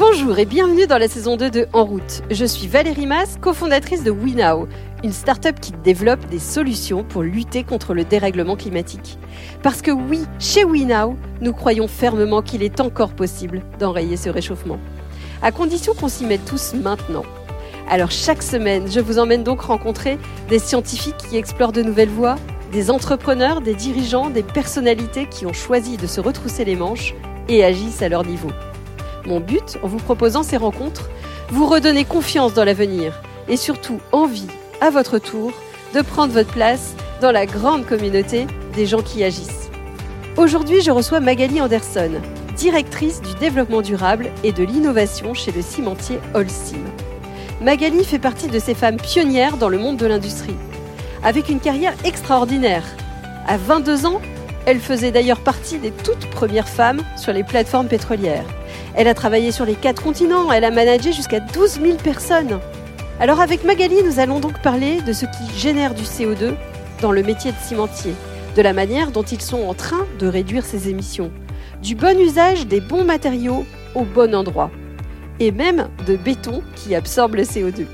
Bonjour et bienvenue dans la saison 2 de En route. Je suis Valérie Mas, cofondatrice de WeNow, une start-up qui développe des solutions pour lutter contre le dérèglement climatique. Parce que oui, chez WeNow, nous croyons fermement qu'il est encore possible d'enrayer ce réchauffement. À condition qu'on s'y mette tous maintenant. Alors chaque semaine, je vous emmène donc rencontrer des scientifiques qui explorent de nouvelles voies, des entrepreneurs, des dirigeants, des personnalités qui ont choisi de se retrousser les manches et agissent à leur niveau. Mon but, en vous proposant ces rencontres, vous redonner confiance dans l'avenir et surtout envie, à votre tour, de prendre votre place dans la grande communauté des gens qui agissent. Aujourd'hui, je reçois Magali Anderson, directrice du développement durable et de l'innovation chez le cimentier Holcim. Magali fait partie de ces femmes pionnières dans le monde de l'industrie, avec une carrière extraordinaire. À 22 ans, elle faisait d'ailleurs partie des toutes premières femmes sur les plateformes pétrolières. Elle a travaillé sur les quatre continents, elle a managé jusqu'à 12 000 personnes. Alors avec Magali, nous allons donc parler de ce qui génère du CO2 dans le métier de cimentier, de la manière dont ils sont en train de réduire ces émissions, du bon usage des bons matériaux au bon endroit, et même de béton qui absorbe le CO2.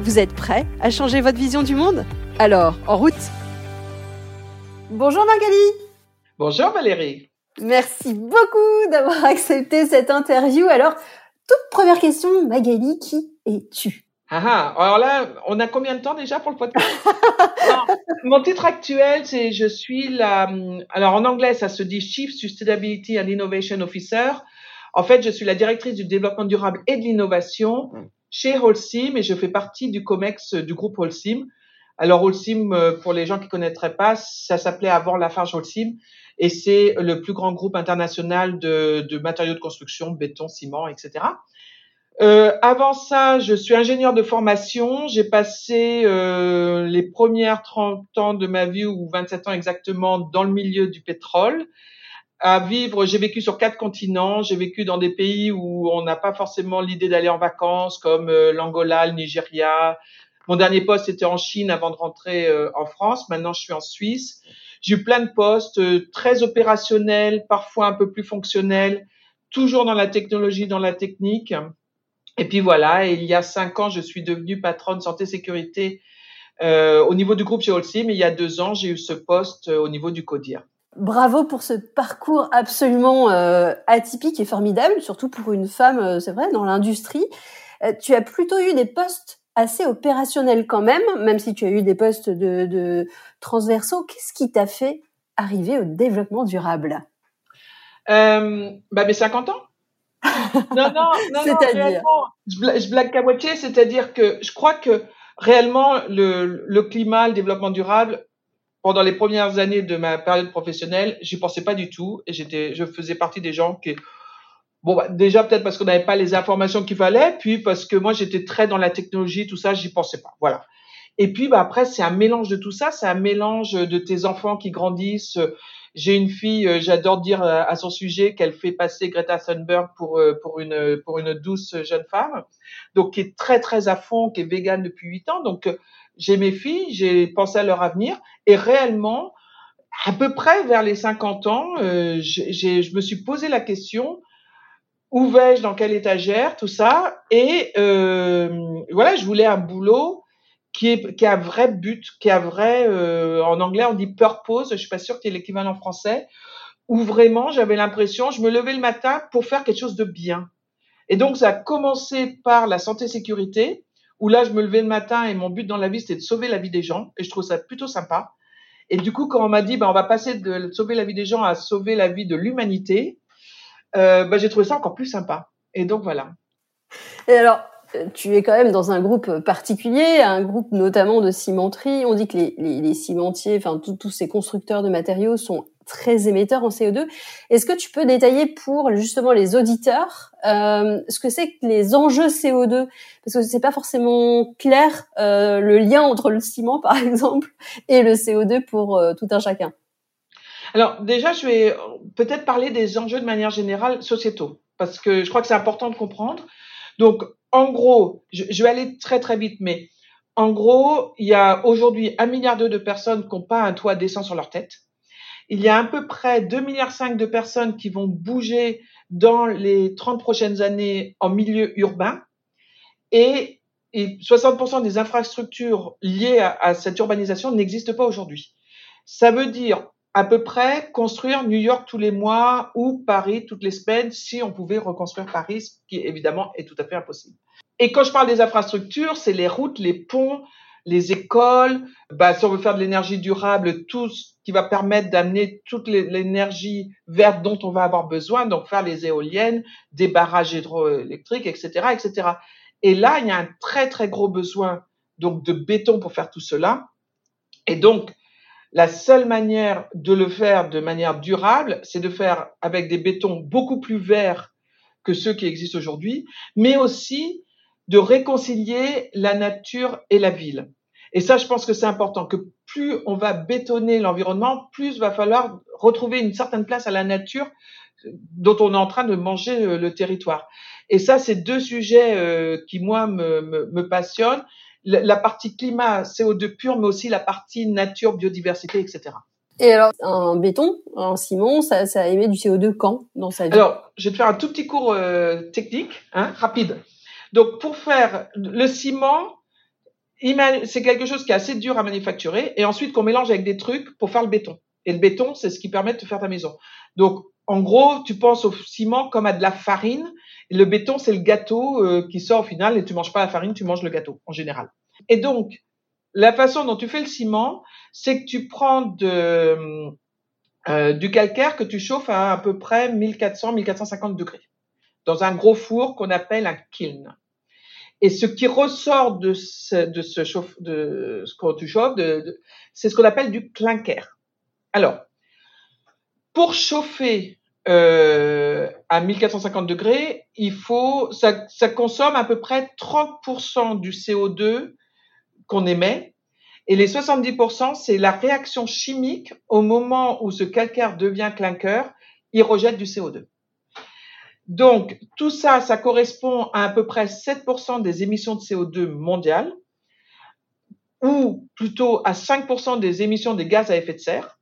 Vous êtes prêts à changer votre vision du monde? Alors, en route! Bonjour Magali! Bonjour Valérie Merci beaucoup d'avoir accepté cette interview. Alors, toute première question, Magali, qui es-tu? Ah, ah, alors là, on a combien de temps déjà pour le podcast? Mon titre actuel, c'est je suis la. Alors en anglais, ça se dit Chief Sustainability and Innovation Officer. En fait, je suis la directrice du développement durable et de l'innovation chez Holcim et je fais partie du COMEX du groupe Holcim. Alors Holcim, euh, pour les gens qui connaîtraient pas, ça s'appelait avant Lafarge Holcim et c'est le plus grand groupe international de, de, matériaux de construction, béton, ciment, etc. Euh, avant ça, je suis ingénieur de formation. J'ai passé euh, les premières 30 ans de ma vie, ou 27 ans exactement, dans le milieu du pétrole. À vivre, j'ai vécu sur quatre continents. J'ai vécu dans des pays où on n'a pas forcément l'idée d'aller en vacances, comme euh, l'Angola, le Nigeria. Mon dernier poste était en Chine avant de rentrer euh, en France. Maintenant, je suis en Suisse. J'ai eu plein de postes euh, très opérationnels, parfois un peu plus fonctionnels, toujours dans la technologie, dans la technique. Et puis voilà, il y a cinq ans, je suis devenue patronne santé sécurité euh, au niveau du groupe chez Holcim. Et il y a deux ans, j'ai eu ce poste euh, au niveau du CODIR. Bravo pour ce parcours absolument euh, atypique et formidable, surtout pour une femme, euh, c'est vrai, dans l'industrie. tu as plutôt eu des postes assez opérationnel quand même, même si tu as eu des postes de, de transversaux. Qu'est-ce qui t'a fait arriver au développement durable? Euh, bah, mes 50 ans. non, non, non, c'est-à-dire je, je blague qu'à moitié, c'est-à-dire que je crois que réellement le, le climat, le développement durable, pendant les premières années de ma période professionnelle, j'y pensais pas du tout et j'étais, je faisais partie des gens qui Bon, bah, déjà peut-être parce qu'on n'avait pas les informations qu'il fallait, puis parce que moi j'étais très dans la technologie, tout ça, j'y pensais pas. Voilà. Et puis bah, après, c'est un mélange de tout ça, c'est un mélange de tes enfants qui grandissent. J'ai une fille, euh, j'adore dire à son sujet qu'elle fait passer Greta Thunberg pour euh, pour une pour une douce jeune femme, donc qui est très très à fond, qui est végane depuis huit ans. Donc j'ai mes filles, j'ai pensé à leur avenir et réellement, à peu près vers les 50 ans, euh, je me suis posé la question où vais-je, dans quelle étagère, tout ça. Et euh, voilà, je voulais un boulot qui, est, qui a un vrai but, qui a vrai, euh, en anglais on dit purpose, je suis pas sûre qu'il y ait l'équivalent en français, où vraiment j'avais l'impression, je me levais le matin pour faire quelque chose de bien. Et donc ça a commencé par la santé sécurité, où là je me levais le matin et mon but dans la vie c'était de sauver la vie des gens, et je trouve ça plutôt sympa. Et du coup, quand on m'a dit, ben, on va passer de sauver la vie des gens à sauver la vie de l'humanité, euh, bah, j'ai trouvé ça encore plus sympa. Et donc voilà. Et alors, tu es quand même dans un groupe particulier, un groupe notamment de cimenterie. On dit que les, les, les cimentiers, enfin tous ces constructeurs de matériaux sont très émetteurs en CO2. Est-ce que tu peux détailler pour justement les auditeurs euh, ce que c'est que les enjeux CO2 Parce que c'est pas forcément clair euh, le lien entre le ciment, par exemple, et le CO2 pour euh, tout un chacun. Alors déjà, je vais peut-être parler des enjeux de manière générale sociétaux, parce que je crois que c'est important de comprendre. Donc, en gros, je, vais aller très très vite, mais en gros, il y a aujourd'hui un milliard de personnes qui n'ont pas un toit décent sur leur tête. Il y a à peu près 2 milliards de personnes qui vont bouger dans les 30 prochaines années en milieu urbain et, 60% des infrastructures liées à, cette urbanisation n'existent pas aujourd'hui. Ça veut dire à peu près construire New York tous les mois ou Paris toutes les semaines si on pouvait reconstruire Paris, ce qui évidemment est tout à fait impossible. Et quand je parle des infrastructures, c'est les routes, les ponts, les écoles, bah, si on veut faire de l'énergie durable, tout ce qui va permettre d'amener toute l'énergie verte dont on va avoir besoin, donc faire les éoliennes, des barrages hydroélectriques, etc., etc. Et là, il y a un très très gros besoin donc de béton pour faire tout cela. Et donc, la seule manière de le faire de manière durable, c'est de faire avec des bétons beaucoup plus verts que ceux qui existent aujourd'hui, mais aussi de réconcilier la nature et la ville. Et ça, je pense que c'est important, que plus on va bétonner l'environnement, plus va falloir retrouver une certaine place à la nature dont on est en train de manger euh, le territoire. Et ça, c'est deux sujets euh, qui, moi, me, me, passionnent. La, partie climat, CO2 pur, mais aussi la partie nature, biodiversité, etc. Et alors, un béton, un ciment, ça, ça émet du CO2 quand dans sa vie? Alors, je vais te faire un tout petit cours euh, technique, hein, rapide. Donc, pour faire le ciment, c'est quelque chose qui est assez dur à manufacturer et ensuite qu'on mélange avec des trucs pour faire le béton. Et le béton, c'est ce qui permet de faire ta maison. Donc, en gros, tu penses au ciment comme à de la farine. Et le béton, c'est le gâteau euh, qui sort au final et tu manges pas la farine, tu manges le gâteau en général. Et donc, la façon dont tu fais le ciment, c'est que tu prends euh, du calcaire que tu chauffes à à peu près 1400-1450 degrés dans un gros four qu'on appelle un kiln. Et ce qui ressort de ce, de chauffe, que tu chauffes, c'est ce qu'on appelle du clinker. Alors, pour chauffer euh, à 1450 degrés, il faut, ça, consomme à peu près 30% du CO2 qu'on émet. Et les 70%, c'est la réaction chimique au moment où ce calcaire devient clinker, il rejette du CO2. Donc, tout ça, ça correspond à à peu près 7% des émissions de CO2 mondiales, ou plutôt à 5% des émissions des gaz à effet de serre,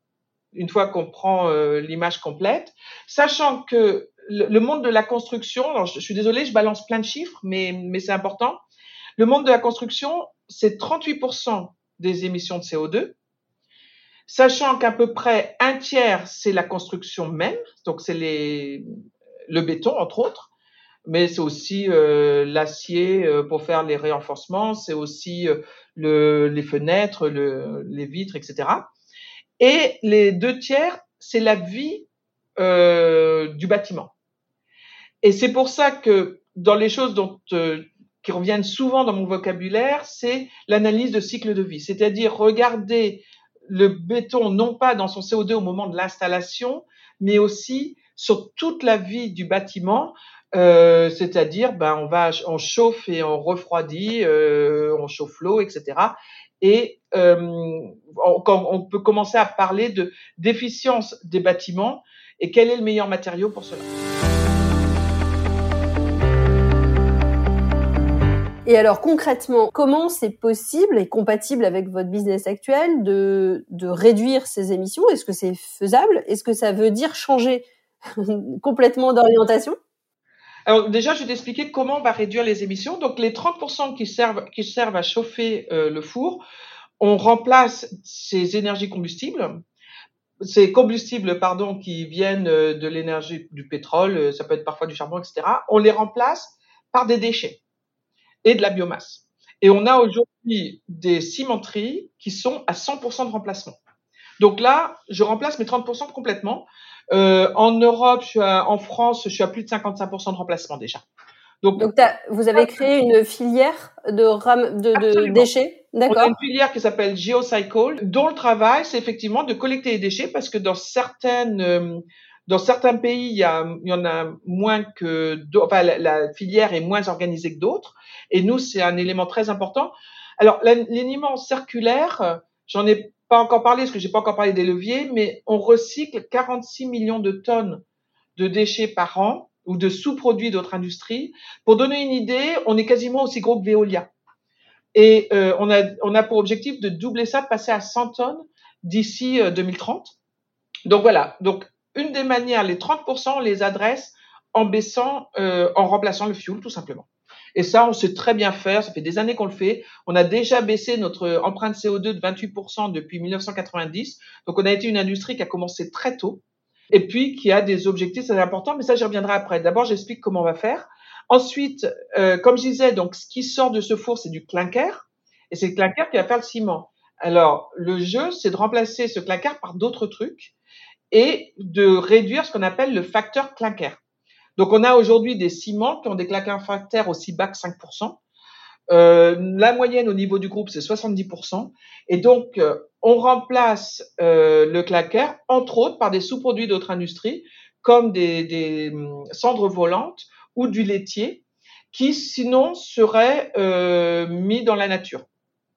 une fois qu'on prend euh, l'image complète, sachant que le, monde de la construction, alors je, suis désolée, je balance plein de chiffres, mais, mais c'est important, le monde de la construction, c'est 38% des émissions de CO2, sachant qu'à peu près un tiers, c'est la construction même, donc c'est le béton, entre autres, mais c'est aussi euh, l'acier euh, pour faire les renforcements, c'est aussi euh, le, les fenêtres, le, les vitres, etc. Et les deux tiers, c'est la vie du bâtiment. Et c'est pour ça que dans les choses dont, qui reviennent souvent dans mon vocabulaire, c'est l'analyse de cycle de vie, c'est-à-dire regarder le béton non pas dans son CO2 au moment de l'installation, mais aussi sur toute la vie du bâtiment, euh, c'est-à-dire ben on va on chauffe et on refroidit, euh, on chauffe l'eau, etc. Et euh, on, peut commencer à parler de d'efficience des bâtiments et quel est le meilleur matériau pour cela. Et alors concrètement, comment c'est possible et compatible avec votre business actuel de, de réduire ces émissions? Est-ce que c'est faisable? Est-ce que ça veut dire changer complètement d'orientation? Alors déjà, je vais t'expliquer comment on va réduire les émissions. Donc les 30% qui servent, qui servent à chauffer euh, le four, on remplace ces énergies combustibles, ces combustibles pardon qui viennent euh, de l'énergie du pétrole, euh, ça peut être parfois du charbon, etc. On les remplace par des déchets et de la biomasse. Et on a aujourd'hui des cimenteries qui sont à 100% de remplacement. Donc là, je remplace mes 30% complètement. Euh, en Europe, je suis en France, je suis à plus de 55% de remplacement déjà. Donc, vous avez créé une filière de, ram, de, de déchets, d'accord On a une filière qui s'appelle GeoCycle, dont le travail, c'est effectivement de collecter les déchets, parce que dans certaines, euh, dans certains pays, il y, a, il y en a moins que, enfin, la, la, filière est moins organisée que d'autres, et nous, c'est un élément très important. Alors, l'alignement circulaire, j'en ai pas encore parlé, parce que j'ai pas encore parlé des leviers, mais on recycle 46 millions de tonnes de déchets par an ou de sous-produits d'autres industries. Pour donner une idée, on est quasiment aussi gros que Veolia. Et euh, on, a, on a pour objectif de doubler ça, passer à 100 tonnes d'ici 2030. Euh, Donc voilà, donc une des manières, les 30%, on les adresse en baissant, euh, en remplaçant le fuel, tout simplement. Et ça, on sait très bien faire. Ça fait des années qu'on le fait. On a déjà baissé notre empreinte CO2 de 28% depuis 1990. Donc, on a été une industrie qui a commencé très tôt et puis qui a des objectifs très importants. Mais ça, j'y reviendrai après. D'abord, j'explique comment on va faire. Ensuite, euh, comme je disais, donc ce qui sort de ce four, c'est du clinker. Et c'est le clinker qui va faire le ciment. Alors, le jeu, c'est de remplacer ce clinker par d'autres trucs et de réduire ce qu'on appelle le facteur clinker. Donc, on a aujourd'hui des ciments qui ont des claquins facteurs aussi bas que 5%. Euh, la moyenne au niveau du groupe, c'est 70%. Et donc, euh, on remplace euh, le claquer, entre autres, par des sous-produits d'autres industries, comme des, des, hum, cendres volantes ou du laitier, qui sinon seraient euh, mis dans la nature.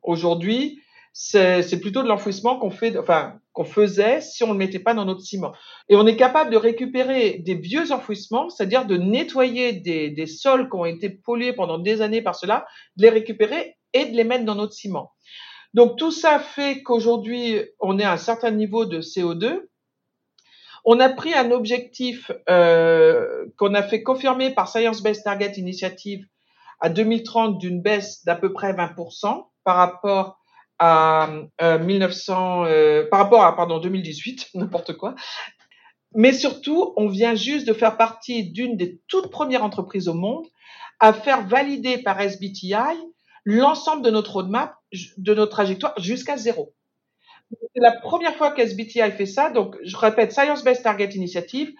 Aujourd'hui, c'est plutôt de l'enfouissement qu'on fait, enfin qu'on faisait si on ne le mettait pas dans notre ciment. Et on est capable de récupérer des vieux enfouissements, c'est-à-dire de nettoyer des, des, sols qui ont été pollués pendant des années par cela, de les récupérer et de les mettre dans notre ciment. Donc tout ça fait qu'aujourd'hui on est à un certain niveau de CO2. On a pris un objectif euh, qu'on a fait confirmer par Science Based Target Initiative à 2030 d'une baisse d'à peu près 20% par rapport à 1900, euh, euh, par rapport à pardon 2018, n'importe quoi. Mais surtout, on vient juste de faire partie d'une des toutes premières entreprises au monde à faire valider par SBTI l'ensemble de notre roadmap, de notre trajectoire jusqu'à zéro. C'est la première fois qu'SBTI fait ça. Donc, je répète, Science Based Target Initiative,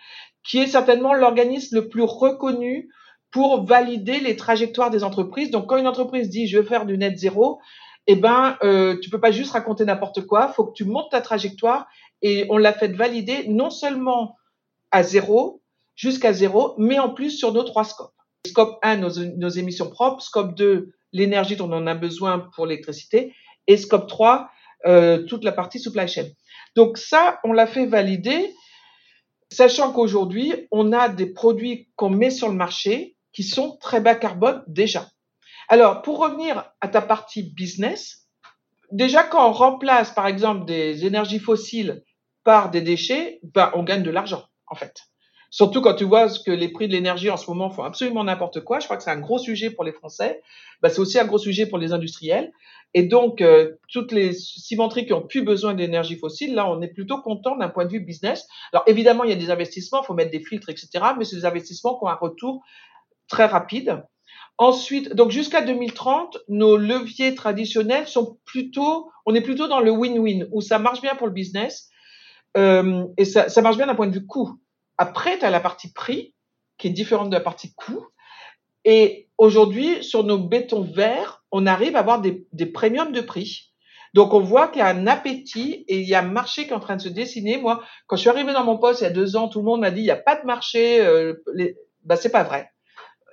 qui est certainement l'organisme le plus reconnu pour valider les trajectoires des entreprises. Donc, quand une entreprise dit je veux faire du net zéro, eh ben, euh, tu peux pas juste raconter n'importe quoi. Faut que tu montes ta trajectoire et on l'a fait valider non seulement à zéro, jusqu'à zéro, mais en plus sur nos trois scopes. Scope 1, nos, émissions propres. Scope 2, l'énergie dont on a besoin pour l'électricité. Et scope 3, euh, toute la partie supply chain. Donc ça, on l'a fait valider, sachant qu'aujourd'hui, on a des produits qu'on met sur le marché qui sont très bas carbone déjà. Alors, pour revenir à ta partie business, déjà quand on remplace par exemple des énergies fossiles par des déchets, ben, on gagne de l'argent en fait. Surtout quand tu vois que les prix de l'énergie en ce moment font absolument n'importe quoi. Je crois que c'est un gros sujet pour les Français. Ben, c'est aussi un gros sujet pour les industriels. Et donc, euh, toutes les cimenteries qui ont plus besoin d'énergie fossile, là, on est plutôt content d'un point de vue business. Alors, évidemment, il y a des investissements, il faut mettre des filtres, etc. Mais c'est des investissements qui ont un retour très rapide. Ensuite, donc jusqu'à 2030, nos leviers traditionnels sont plutôt, on est plutôt dans le win-win où ça marche bien pour le business euh, et ça, ça marche bien d'un point de vue coût. Après, tu as la partie prix qui est différente de la partie coût. Et aujourd'hui, sur nos bétons verts, on arrive à avoir des, des premiums de prix. Donc, on voit qu'il y a un appétit et il y a un marché qui est en train de se dessiner. Moi, quand je suis arrivée dans mon poste il y a deux ans, tout le monde m'a dit il n'y a pas de marché. Euh, les... bah, c'est pas vrai.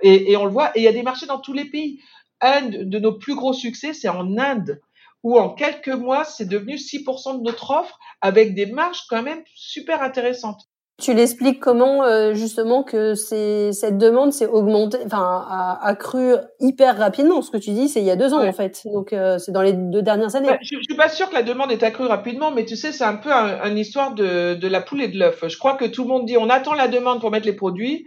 Et, on le voit, et il y a des marchés dans tous les pays. Un de nos plus gros succès, c'est en Inde, où en quelques mois, c'est devenu 6% de notre offre, avec des marges quand même super intéressantes. Tu l'expliques comment euh, justement que cette demande s'est augmentée, enfin a accrue hyper rapidement. Ce que tu dis, c'est il y a deux ans en fait, donc euh, c'est dans les deux dernières années. je, je suis pas sûre que la demande est accrue rapidement, mais tu sais, c'est un peu une histoire de, de la poule et de l'œuf. Je crois que tout le monde dit on attend la demande pour mettre les produits.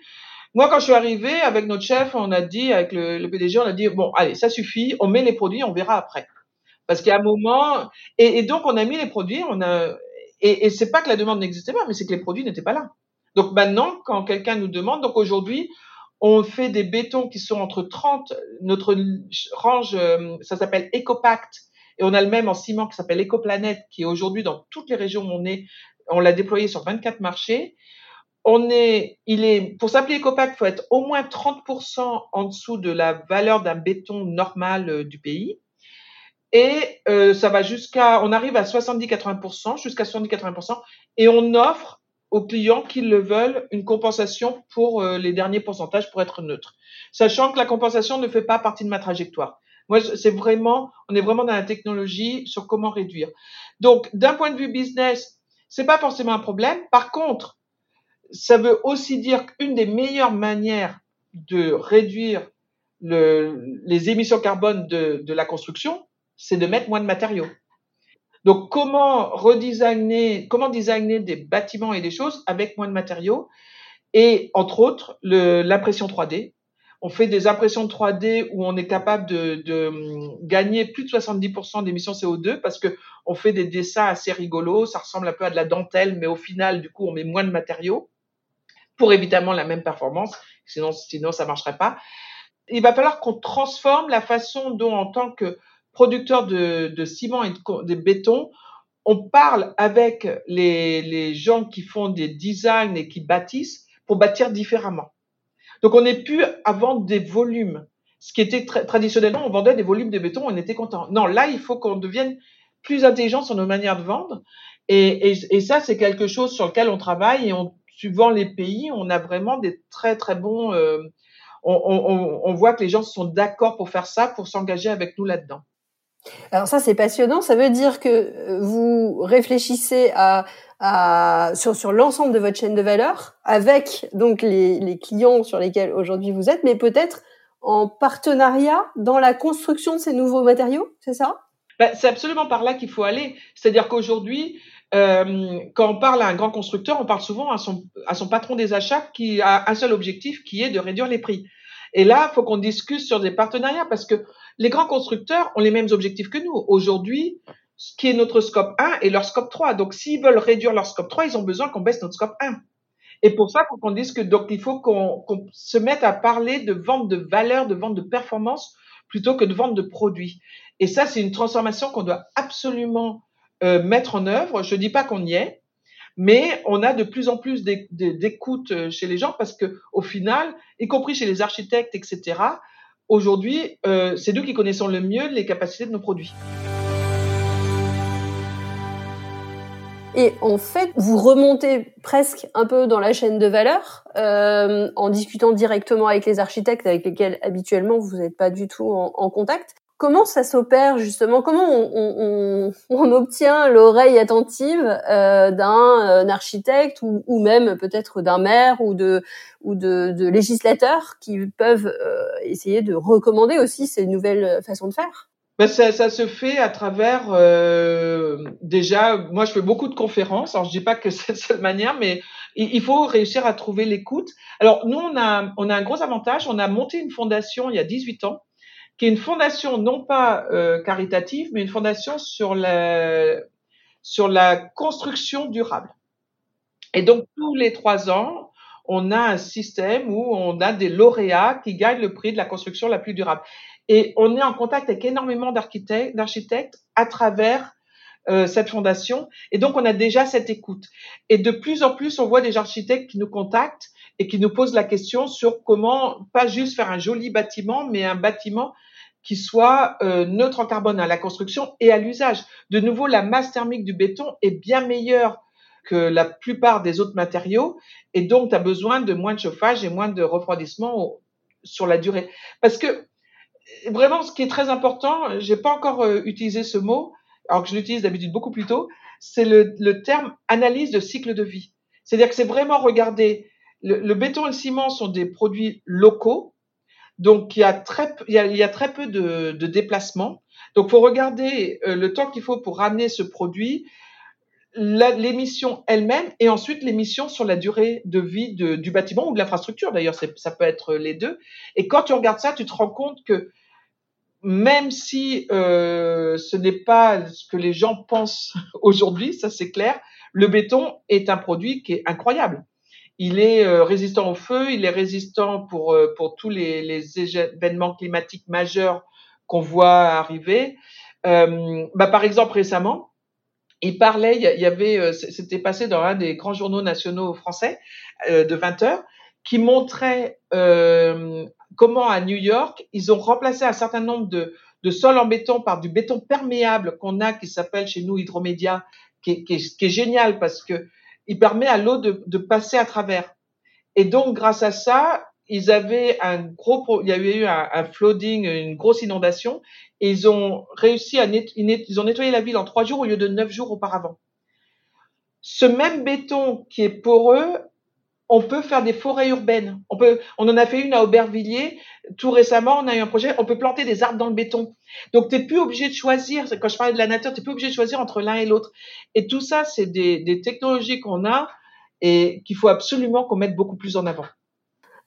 Moi, quand je suis arrivée avec notre chef, on a dit, avec le, le, PDG, on a dit, bon, allez, ça suffit, on met les produits, on verra après. Parce a un moment, et, et, donc on a mis les produits, on a, et, et c'est pas que la demande n'existait pas, mais c'est que les produits n'étaient pas là. Donc maintenant, quand quelqu'un nous demande, donc aujourd'hui, on fait des bétons qui sont entre 30, notre range, euh, ça s'appelle EcoPact, et on a le même en ciment qui s'appelle EcoPlanet, qui est aujourd'hui dans toutes les régions où on est, on l'a déployé sur 24 marchés on est, il est, pour s'appeler EcoPact, il faut être au moins 30% en dessous de la valeur d'un béton normal euh, du pays. Et euh, ça va jusqu'à, on arrive à 70-80%, jusqu'à 70-80%, et on offre aux clients qui le veulent une compensation pour euh, les derniers pourcentages pour être neutre. Sachant que la compensation ne fait pas partie de ma trajectoire. Moi, c'est vraiment, on est vraiment dans la technologie sur comment réduire. Donc, d'un point de vue business, c'est pas forcément un problème. Par contre, ça veut aussi dire qu'une des meilleures manières de réduire le, les émissions carbone de, la construction, c'est de mettre moins de matériaux. Donc, comment redesigner, comment designer des bâtiments et des choses avec moins de matériaux? Et entre autres l'impression 3D. On fait des impressions 3D où on est capable de, de hum, gagner plus de 70% d'émissions CO2 parce que on fait des dessins assez rigolos. Ça ressemble un peu à de la dentelle, mais au final, du coup, on met moins de matériaux pour évidemment la même performance. Sinon, sinon ça marcherait pas. Il va falloir qu'on transforme la façon dont, en tant que producteur de, de ciment et de, béton, on parle avec les, les gens qui font des designs et qui bâtissent pour bâtir différemment. Donc on n'est plus à vendre des volumes. Ce qui était traditionnellement, on vendait des volumes de béton, on était content. Non, là, il faut qu'on devienne plus intelligent sur nos manières de vendre. Et, et, et ça, c'est quelque chose sur lequel on travaille. Et on, suivant les pays, on a vraiment des très très bons. Euh, on, on, on voit que les gens sont d'accord pour faire ça, pour s'engager avec nous là-dedans. Alors ça, c'est passionnant. Ça veut dire que euh, vous réfléchissez à, à sur, sur l'ensemble de votre chaîne de valeur avec donc les, les clients sur lesquels aujourd'hui vous êtes, mais peut-être en partenariat dans la construction de ces nouveaux matériaux, c'est ça? Ben, C'est absolument par là qu'il faut aller. C'est-à-dire qu'aujourd'hui, euh, quand on parle à un grand constructeur, on parle souvent à son, patron des achats qui a un seul objectif qui est de réduire les prix. Et là, il faut qu'on discute sur des partenariats parce que les grands constructeurs ont les mêmes objectifs que nous. Aujourd'hui, ce qui est notre scope 1 et leur scope 3. Donc, s'ils veulent réduire leur scope 3, ils ont besoin qu'on baisse notre scope 1. Et pour ça, faut qu'on dise que donc il faut qu'on se mette à parler de vente de valeur, de vente de performance, plutôt que de vente de produits. Et ça, c'est une transformation qu'on doit absolument euh, mettre en œuvre. Je dis pas qu'on y est, mais on a de plus en plus d'écoute euh, chez les gens parce que au final, y compris chez les architectes, etc. Aujourd'hui, euh, c'est nous qui connaissons le mieux les capacités de nos produits. Et en fait, vous remontez presque un peu dans la chaîne de valeur en discutant directement avec les architectes avec lesquels habituellement vous n'êtes pas du tout en contact. Comment ça s'opère justement? Comment on, obtient l'oreille attentive euh, d'un euh, architecte ou, même peut-être d'un maire ou de ou législateurs qui peuvent euh, essayer de recommander aussi ces nouvelles façons de faire? Ben ça, se fait à travers déjà. Moi, je fais beaucoup de conférences. Alors, je dis pas que c'est la seule manière, mais il, il faut réussir à trouver l'écoute. Alors, nous, on a on a un gros avantage. On a monté une fondation il y a 18 ans qui est une fondation non pas euh, caritative, mais une fondation sur la, sur la construction durable. Et donc, tous les trois ans, on a un système où on a des lauréats qui gagnent le prix de la construction la plus durable. Et on est en contact avec énormément d'architectes, à travers euh, cette fondation. Et donc, on a déjà cette écoute. Et de plus en plus, on voit des architectes qui nous contactent et qui nous posent la question sur comment, pas juste faire un joli bâtiment, mais un bâtiment qui soit euh, neutre en carbone à la construction et à l'usage. De nouveau, la masse thermique du béton est bien meilleure que la plupart des autres matériaux et donc tu as besoin de moins de chauffage et moins de refroidissement sur la durée. Parce que vraiment, ce qui est très important, j'ai pas encore euh, utilisé ce mot, alors que je l'utilise d'habitude beaucoup plus tôt, c'est le, le, terme analyse de cycle de vie. C'est-à-dire que c'est vraiment regarder, le, béton et le ciment sont des produits locaux, donc il y a très, peu de, déplacements. Donc faut regarder euh, le temps qu'il faut pour ramener ce produit, l'émission elle-même et ensuite l'émission sur la durée de vie du bâtiment ou de l'infrastructure. D'ailleurs, ça peut être les deux. Et quand tu regardes ça, tu te rends compte que même si euh, ce n'est pas ce que les gens pensent aujourd'hui, ça c'est clair, le béton est un produit qui est incroyable. Il est euh, résistant au feu, il est résistant pour, euh, pour tous les, les événements climatiques majeurs qu'on voit arriver. Euh, bah, par exemple, récemment, il parlait, il y avait, c'était passé dans un des grands journaux nationaux français de 20 heures, qui montrait comment à New York, ils ont remplacé un certain nombre de, de sols en béton par du béton perméable qu'on a, qui s'appelle chez nous Hydromédia, qui qui qui est génial parce que il permet à l'eau de, de, passer à travers. Et donc, grâce à ça, ils avaient un gros, il y a eu un, un flooding, une grosse inondation, et ils ont réussi à ils ont nettoyé la ville en trois jours au lieu de neuf jours auparavant. Ce même béton qui est poreux on peut faire des forêts urbaines. On peut, on en a fait une à Aubervilliers tout récemment. On a eu un projet. On peut planter des arbres dans le béton. Donc t'es plus obligé de choisir. Quand je parlais de la nature, t'es plus obligé de choisir entre l'un et l'autre. Et tout ça, c'est des, technologies qu'on a et qu'il faut absolument qu'on mette beaucoup plus en avant.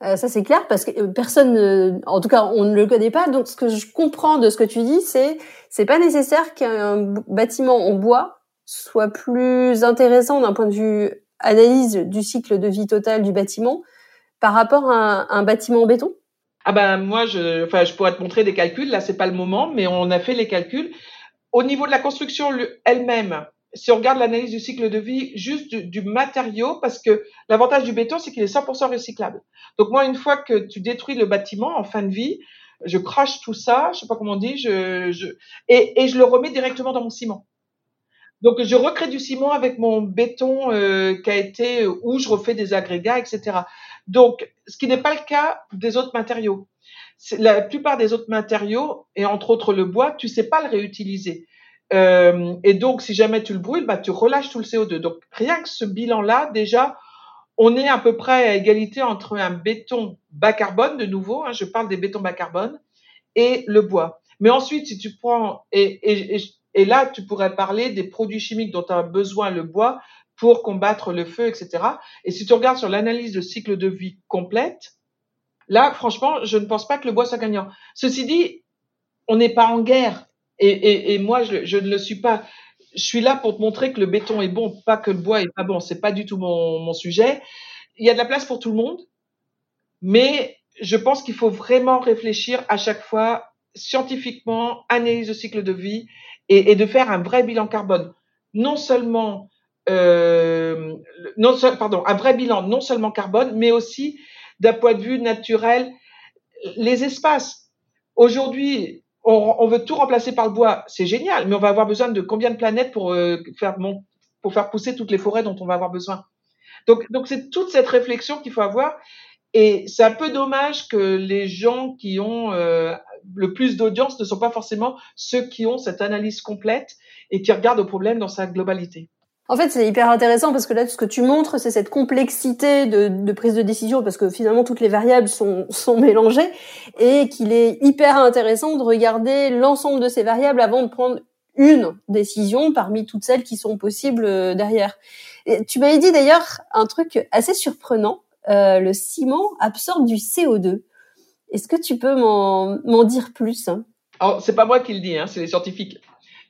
Euh, ça c'est clair parce que euh, personne, en tout cas on ne le connaît pas. Donc ce que je comprends de ce que tu dis, c'est c'est pas nécessaire qu'un bâtiment en bois soit plus intéressant d'un point de vue analyse du cycle de vie total du bâtiment par rapport à un, bâtiment en béton? Ah ben moi je, enfin je pourrais te montrer des calculs. Là c'est pas le moment, mais on a fait les calculs au niveau de la construction elle-même si on regarde l'analyse du cycle de vie juste du, matériau, parce que l'avantage du béton, c'est qu'il est 100% recyclable. Donc moi, une fois que tu détruis le bâtiment en fin de vie, je crache tout ça, je sais pas comment on dit, et je le remets directement dans mon ciment. Donc je recrée du ciment avec mon béton euh, qui a été où je refais des agrégats, etc. Donc ce qui n'est pas le cas des autres matériaux. La plupart des autres matériaux et entre autres le bois, tu sais pas le réutiliser. Euh, et donc, si jamais tu le brûles, bah, tu relâches tout le CO2. Donc, rien que ce bilan-là, déjà, on est à peu près à égalité entre un béton bas carbone, de nouveau, hein, je parle des bétons bas carbone, et le bois. Mais ensuite, si tu prends, et, et, et là, tu pourrais parler des produits chimiques dont a besoin le bois pour combattre le feu, etc. Et si tu regardes sur l'analyse de cycle de vie complète, là, franchement, je ne pense pas que le bois soit gagnant. Ceci dit, on n'est pas en guerre. Et, et, et moi, je, ne le suis pas. Je suis là pour te montrer que le béton est bon, pas que le bois est pas bon. C'est pas du tout mon sujet. Il y a de la place pour tout le monde, mais je pense qu'il faut vraiment réfléchir à chaque fois scientifiquement, analyse de cycle de vie et, et de faire un vrai bilan carbone. Non seulement, euh, non, pardon, un vrai bilan non seulement carbone, mais aussi d'un point de vue naturel, les espaces. Aujourd'hui, on, veut tout remplacer par le bois, c'est génial, mais on va avoir besoin de combien de planètes pour euh, faire pour faire pousser toutes les forêts dont on va avoir besoin. Donc donc c'est toute cette réflexion qu'il faut avoir et c'est un peu dommage que les gens qui ont euh, le plus d'audience ne sont pas forcément ceux qui ont cette analyse complète et qui regardent au problème dans sa globalité. En fait, c'est hyper intéressant parce que là, ce que tu montres, c'est cette complexité de, de, prise de décision parce que finalement, toutes les variables sont, sont mélangées et qu'il est hyper intéressant de regarder l'ensemble de ces variables avant de prendre une décision parmi toutes celles qui sont possibles euh, derrière. Tu m'avais dit d'ailleurs un truc assez surprenant. Euh, le ciment absorbe du CO2. Est-ce que tu peux m'en dire plus? Alors, c'est pas moi qui le dis, hein, c'est les scientifiques.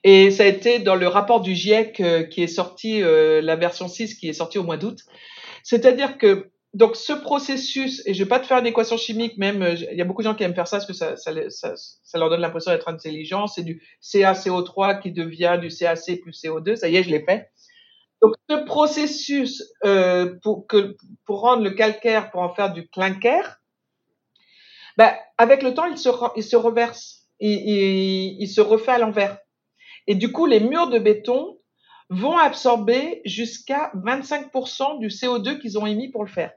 Et ça a été dans le rapport du GIEC euh, qui est sorti, euh, la version 6 qui est sortie au mois d'août. C'est-à-dire que donc ce processus, et je vais pas te faire une équation chimique, même euh, il y a beaucoup de gens qui aiment faire ça parce que ça, ça, ça, ça leur donne l'impression d'être intelligent. C'est du CaCO3 qui devient du CaC plus CO2. Ça y est, je l'ai fait. Donc ce processus euh, pour, que, pour rendre le calcaire, pour en faire du clinker, ben, avec le temps, il se, il se reverse, il, il, il se refait à l'envers. Et du coup, les murs de béton vont absorber jusqu'à 25% du CO2 qu'ils ont émis pour le faire.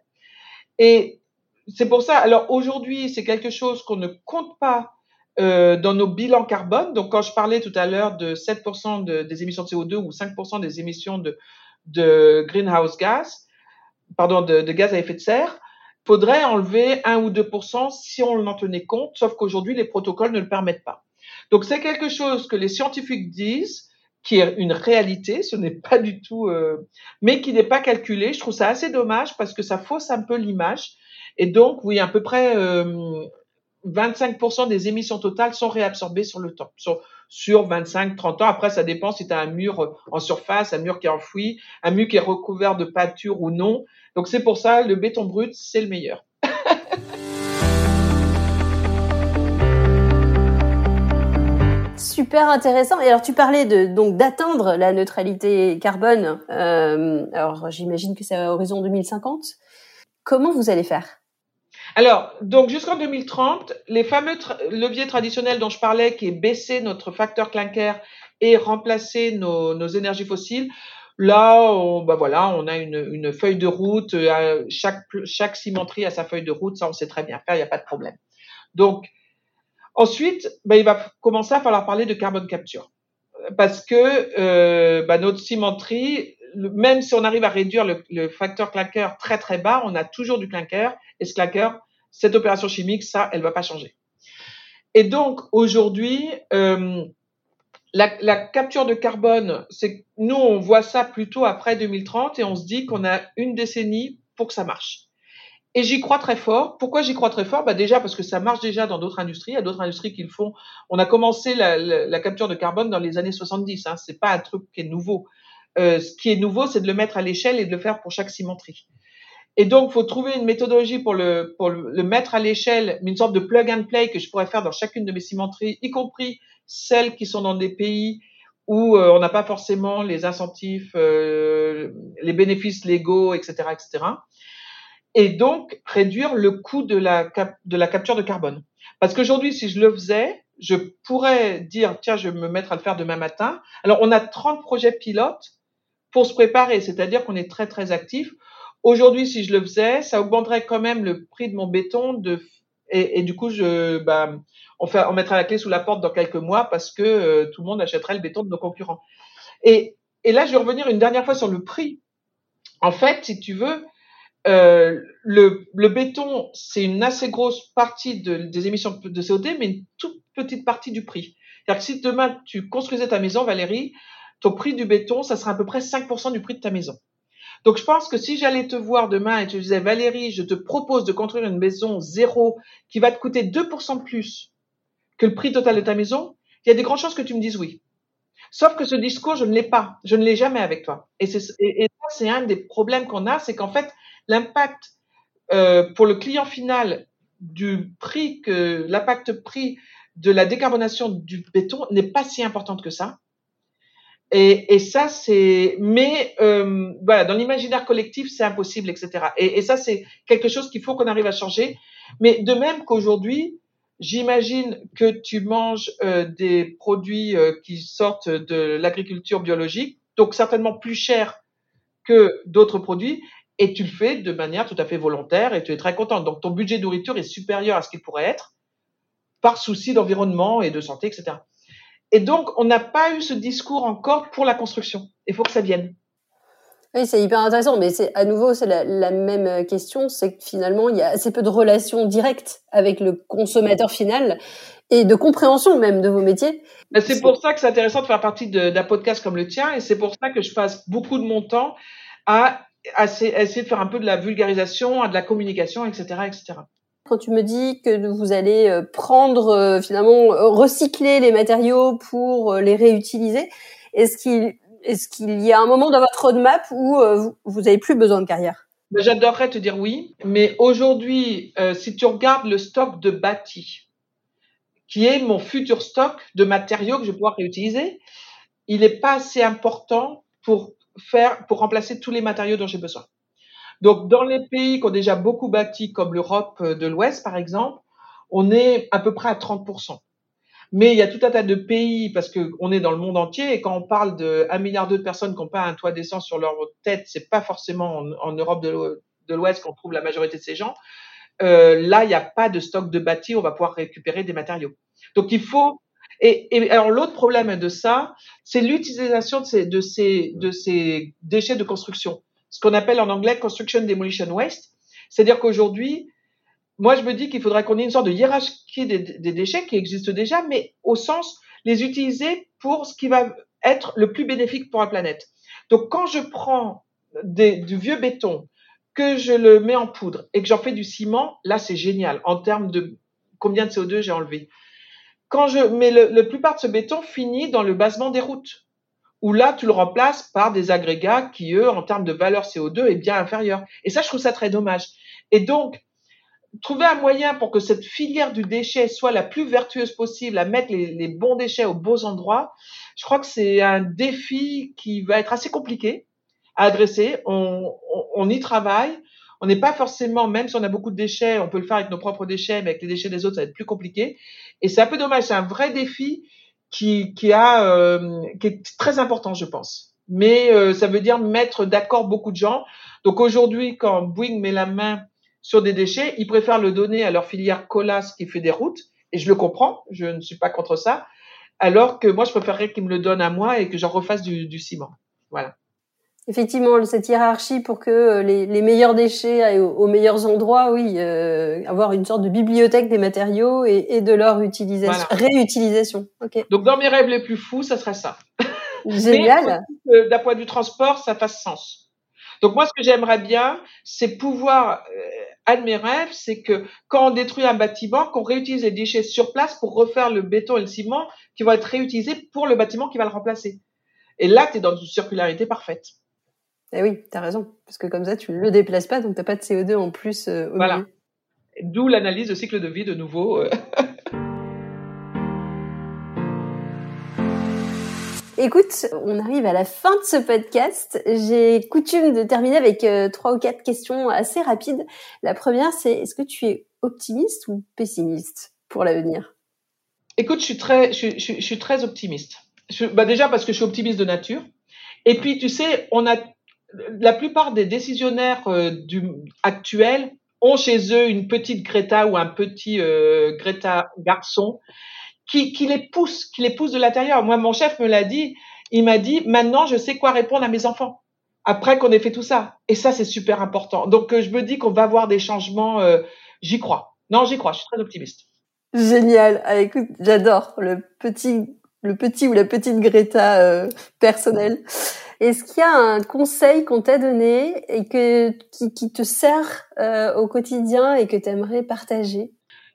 Et c'est pour ça, alors aujourd'hui, c'est quelque chose qu'on ne compte pas euh, dans nos bilans carbone. Donc, quand je parlais tout à l'heure de 7% de, des émissions de CO2 ou 5% des émissions de, de greenhouse gas, pardon, de, de, gaz à effet de serre, faudrait enlever 1 ou 2% si on en tenait compte, sauf qu'aujourd'hui, les protocoles ne le permettent pas. Donc c'est quelque chose que les scientifiques disent, qui est une réalité, ce n'est pas du tout, euh, mais qui n'est pas calculé. Je trouve ça assez dommage parce que ça fausse un peu l'image. Et donc, oui, à peu près euh, 25% des émissions totales sont réabsorbées sur le temps, sur, sur 25-30 ans. Après, ça dépend si tu as un mur en surface, un mur qui est enfoui, un mur qui est recouvert de pâture ou non. Donc c'est pour ça, le béton brut, c'est le meilleur. super intéressant. Et alors, tu parlais de donc d'atteindre la neutralité carbone. Euh, alors, j'imagine que c'est à horizon 2050. Comment vous allez faire? Alors, donc jusqu'en 2030, les fameux leviers traditionnels dont je parlais, qui est baisser notre facteur clinker et remplacer nos, nos énergies fossiles, là, on, bah voilà, on a une, une feuille de route. Euh, chaque, chaque cimenterie a sa feuille de route, ça on sait très bien faire, il n'y a pas de problème. Donc, Ensuite, ben, il va commencer à falloir parler de carbone capture. Parce que euh, ben, notre cimenterie, même si on arrive à réduire le, facteur clinker très très bas, on a toujours du clinker. Et ce clinker, cette opération chimique, ça, elle va pas changer. Et donc aujourd'hui, euh, la, la, capture de carbone, c'est nous on voit ça plutôt après 2030 et on se dit qu'on a une décennie pour que ça marche. Et j'y crois très fort. Pourquoi j'y crois très fort? Bah Déjà parce que ça marche déjà dans d'autres industries. Il y a d'autres industries qui le font. On a commencé la, la, la, capture de carbone dans les années 70. Hein. C'est pas un truc qui est nouveau. Euh, ce qui est nouveau, c'est de le mettre à l'échelle et de le faire pour chaque cimenterie. Et donc, faut trouver une méthodologie pour le, pour le mettre à l'échelle, une sorte de plug and play que je pourrais faire dans chacune de mes cimenteries, y compris celles qui sont dans des pays où euh, on n'a pas forcément les incentives, euh, les bénéfices légaux, etc., etc et donc réduire le coût de la, de la capture de carbone. Parce qu'aujourd'hui, si je le faisais, je pourrais dire, tiens, je vais me mettre à le faire demain matin. Alors, on a 30 projets pilotes pour se préparer, c'est-à-dire qu'on est très, très actif. Aujourd'hui, si je le faisais, ça augmenterait quand même le prix de mon béton de, et, du coup, je, bah, on, fait, on mettra la clé sous la porte dans quelques mois parce que euh, tout le monde achèterait le béton de nos concurrents. Et, et là, je vais revenir une dernière fois sur le prix. En fait, si tu veux, euh, le, le, béton, c'est une assez grosse partie de, des émissions de CO2, mais une toute petite partie du prix. C'est-à-dire que si demain tu construisais ta maison, Valérie, ton prix du béton, ça sera à peu près 5% du prix de ta maison. Donc je pense que si j'allais te voir demain et tu disais, Valérie, je te propose de construire une maison zéro qui va te coûter 2% plus que le prix total de ta maison, il y a des grandes chances que tu me dises oui. Sauf que ce discours, je ne l'ai pas. Je ne l'ai jamais avec toi. Et, c'est, et, et ça, c'est un des problèmes qu'on a, c'est qu'en fait, l'impact euh, pour le client final du prix que l'impact prix de la décarbonation du béton n'est pas si importante que ça. Et, et ça, c'est, mais euh, voilà, dans l'imaginaire collectif, c'est impossible, etc. Et, et ça, c'est quelque chose qu'il faut qu'on arrive à changer. Mais de même qu'aujourd'hui, j'imagine que tu manges euh, des produits euh, qui sortent de l'agriculture biologique, donc certainement plus cher que d'autres produits, et tu le fais de manière tout à fait volontaire et tu es très content. Donc ton budget de nourriture est supérieur à ce qu'il pourrait être par souci d'environnement et de santé, etc. Et donc on n'a pas eu ce discours encore pour la construction. Il faut que ça vienne. Oui, c'est hyper intéressant, mais c'est à nouveau c'est la, la, même question, c'est que finalement il y a assez peu de relations directes avec le consommateur final et de compréhension même de vos métiers. C'est pour ça que c'est intéressant de faire partie d'un podcast comme le tien, et c'est pour ça que je passe beaucoup de mon temps à essayer de faire un peu de la vulgarisation, de la communication, etc., etc. Quand tu me dis que vous allez euh, prendre euh, finalement euh, recycler les matériaux pour les réutiliser, est-ce qu'il y a un moment dans votre roadmap où vous n'avez plus besoin de carrière? Ben, J'adorerais te dire oui, mais aujourd'hui, si tu regardes le stock de bâti, qui est mon futur stock de matériaux que je vais pouvoir réutiliser, il n'est pas assez important pour faire pour remplacer tous les matériaux dont j'ai besoin. Donc, dans les pays qui ont déjà beaucoup bâti, comme l'Europe de l'Ouest, par exemple, on est à peu près à 30%. Mais il y a tout un tas de pays, parce qu'on est dans le monde entier, et quand on parle de 1 milliard de personnes qui n'ont pas un toit décent sur leur tête, c'est pas forcément en, en Europe de l'Ouest qu'on trouve la majorité de ces gens. Euh, là, il n'y a pas de stock de bâti, on va pouvoir récupérer des matériaux. Donc, il faut et, et alors l'autre problème de ça, c'est l'utilisation de ces, de, ces, de ces déchets de construction, ce qu'on appelle en anglais construction demolition waste. C'est-à-dire qu'aujourd'hui, moi je me dis qu'il faudrait qu'on ait une sorte de hiérarchie des, déchets qui existent déjà, mais au sens les utiliser pour ce qui va être le plus bénéfique pour la planète. Donc quand je prends du vieux béton, que je le mets en poudre et que j'en fais du ciment, là c'est génial en termes de combien de CO2 j'ai enlevé quand je, mais le, la plupart de ce béton finit dans le basement des routes, où là, tu le remplaces par des agrégats qui, eux, en termes de valeur CO2, est bien inférieur. Et ça, je trouve ça très dommage. Et donc, trouver un moyen pour que cette filière du déchet soit la plus vertueuse possible, à mettre les, bons déchets aux beaux endroits, je crois que c'est un défi qui va être assez compliqué à adresser. On, on, on y travaille on n'est pas forcément, même si on a beaucoup de déchets, on peut le faire avec nos propres déchets, mais avec les déchets des autres, ça va être plus compliqué. Et c'est un peu dommage. C'est un vrai défi qui, qui a, euh, qui est très important, je pense. Mais euh, ça veut dire mettre d'accord beaucoup de gens. Donc aujourd'hui, quand Boeing met la main sur des déchets, ils préfèrent le donner à leur filière Colas qui fait des routes. Et je le comprends, je ne suis pas contre ça. Alors que moi, je préférerais qu'ils me le donnent à moi et que j'en refasse du, du ciment. Voilà. Effectivement, cette hiérarchie pour que euh, les, meilleurs déchets aillent aux, meilleurs endroits, oui, euh, avoir une sorte de bibliothèque des matériaux et, de leur utilisation, réutilisation. Donc dans mes rêves les plus fous, ça serait ça. Génial. D'un point de vue transport, ça fasse sens. Donc moi, ce que j'aimerais bien, c'est pouvoir, euh, un de mes rêves, c'est que quand on détruit un bâtiment, qu'on réutilise les déchets sur place pour refaire le béton et le ciment qui vont être réutilisés pour le bâtiment qui va le remplacer. Et là, tu es dans une circularité parfaite. Eh oui, tu as raison. Parce que comme ça, tu ne le déplaces pas, donc tu pas de CO2 en plus euh, Voilà. D'où l'analyse de cycle de vie de nouveau. Euh. Écoute, on arrive à la fin de ce podcast. J'ai coutume de terminer avec euh, trois ou quatre questions assez rapides. La première, c'est est-ce que tu es optimiste ou pessimiste pour l'avenir? Écoute, je suis très, je, je suis très optimiste. bah déjà parce que je suis optimiste de nature. Et puis, tu sais, on a la plupart des décisionnaires euh, du, actuels ont chez eux une petite Greta ou un petit euh, Greta garçon qui, qui, les pousse, qui les pousse de l'intérieur. Moi, mon chef me l'a dit. Il m'a dit maintenant, je sais quoi répondre à mes enfants après qu'on ait fait tout ça. Et ça, c'est super important. Donc, euh, je me dis qu'on va avoir des changements. j'y crois. Non, j'y crois. Je suis très optimiste. Génial. Ah, écoute, j'adore le petit, le petit ou la petite Greta personnelle. Est-ce qu'il y a un conseil qu'on t'a donné et que qui, te sert euh, au quotidien et que tu aimerais partager?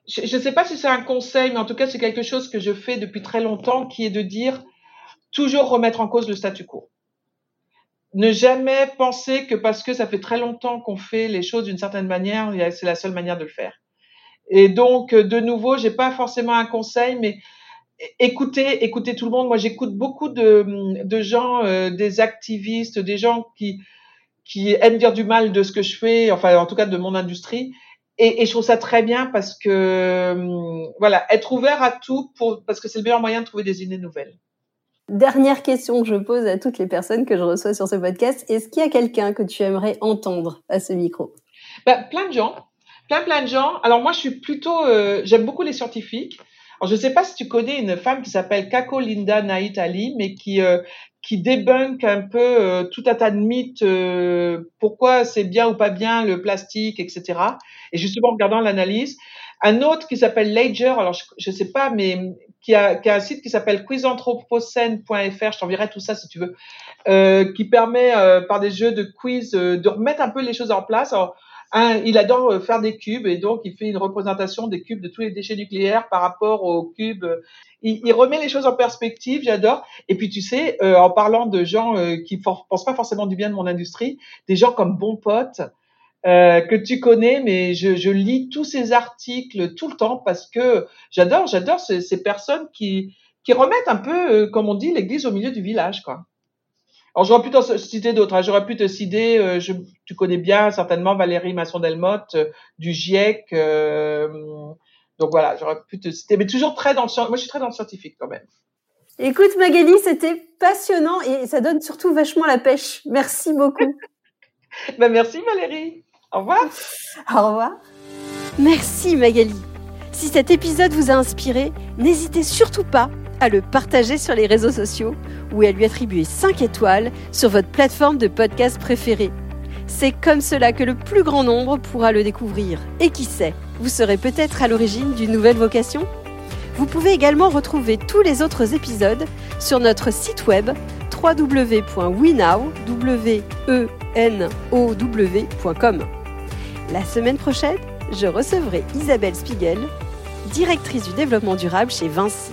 Je ne sais pas si c'est un conseil, mais en tout cas c'est quelque chose que je fais depuis très longtemps, qui est de dire toujours remettre en cause le statu quo. Ne jamais penser que parce que ça fait très longtemps qu'on fait les choses d'une certaine manière, c'est la seule manière de le faire. Et donc, de nouveau, j'ai pas forcément un conseil, mais écoutez, écoutez tout le monde. Moi, j'écoute beaucoup de, de gens, euh, des activistes, des gens qui, qui aiment dire du mal de ce que je fais, enfin, en tout cas, de mon industrie. Et, et je trouve ça très bien parce que, euh, voilà, être ouvert à tout pour, parce que c'est le meilleur moyen de trouver des idées nouvelles. Dernière question que je pose à toutes les personnes que je reçois sur ce podcast. Est-ce qu'il y a quelqu'un que tu aimerais entendre à ce micro? Bah, plein de gens. Plein, plein de gens. Alors, moi, je suis plutôt, euh, j'aime beaucoup les scientifiques. Alors, je ne sais pas si tu connais une femme qui s'appelle Kako Linda Naït Ali, mais qui euh, qui débunk un peu euh, tout un tas de mythes, euh, pourquoi c'est bien ou pas bien le plastique, etc. Et justement, en regardant l'analyse, un autre qui s'appelle Ledger, alors je ne sais pas, mais qui a, qui a un site qui s'appelle quizanthropocène.fr, je t'enverrai tout ça si tu veux, euh, qui permet par des jeux de quiz de remettre un peu les choses en place. Alors, il adore euh, faire des cubes et donc il fait une représentation des cubes de tous les déchets nucléaires par rapport aux cubes. Il, remet les choses en perspective, j'adore. Et puis tu sais, euh, en parlant de gens euh, qui pensent pas forcément du bien de mon industrie, des gens comme Bon Pote, que tu connais, mais je, lis tous ces articles tout le temps parce que j'adore, j'adore ces, ces personnes qui, qui remettent un peu, comme on dit, l'église au milieu du village, quoi. Alors j'aurais pu te citer d'autres. Hein. J'aurais pu te citer, euh, je, tu connais bien certainement Valérie Masson-Delmotte euh, du GIEC. Euh, donc voilà, j'aurais pu te citer, mais toujours très dans le moi je suis très dans le scientifique quand même. Écoute Magali, c'était passionnant et ça donne surtout vachement la pêche. Merci beaucoup. ben merci Valérie. Au revoir. Au revoir. Merci Magali. Si cet épisode vous a inspiré, n'hésitez surtout pas à le partager sur les réseaux sociaux ou à lui attribuer 5 étoiles sur votre plateforme de podcast préférée. C'est comme cela que le plus grand nombre pourra le découvrir. Et qui sait, vous serez peut-être à l'origine d'une nouvelle vocation? Vous pouvez également retrouver tous les autres épisodes sur notre site web www.wenow.com. La semaine prochaine, je recevrai Isabelle Spiegel, directrice du développement durable chez Vinci.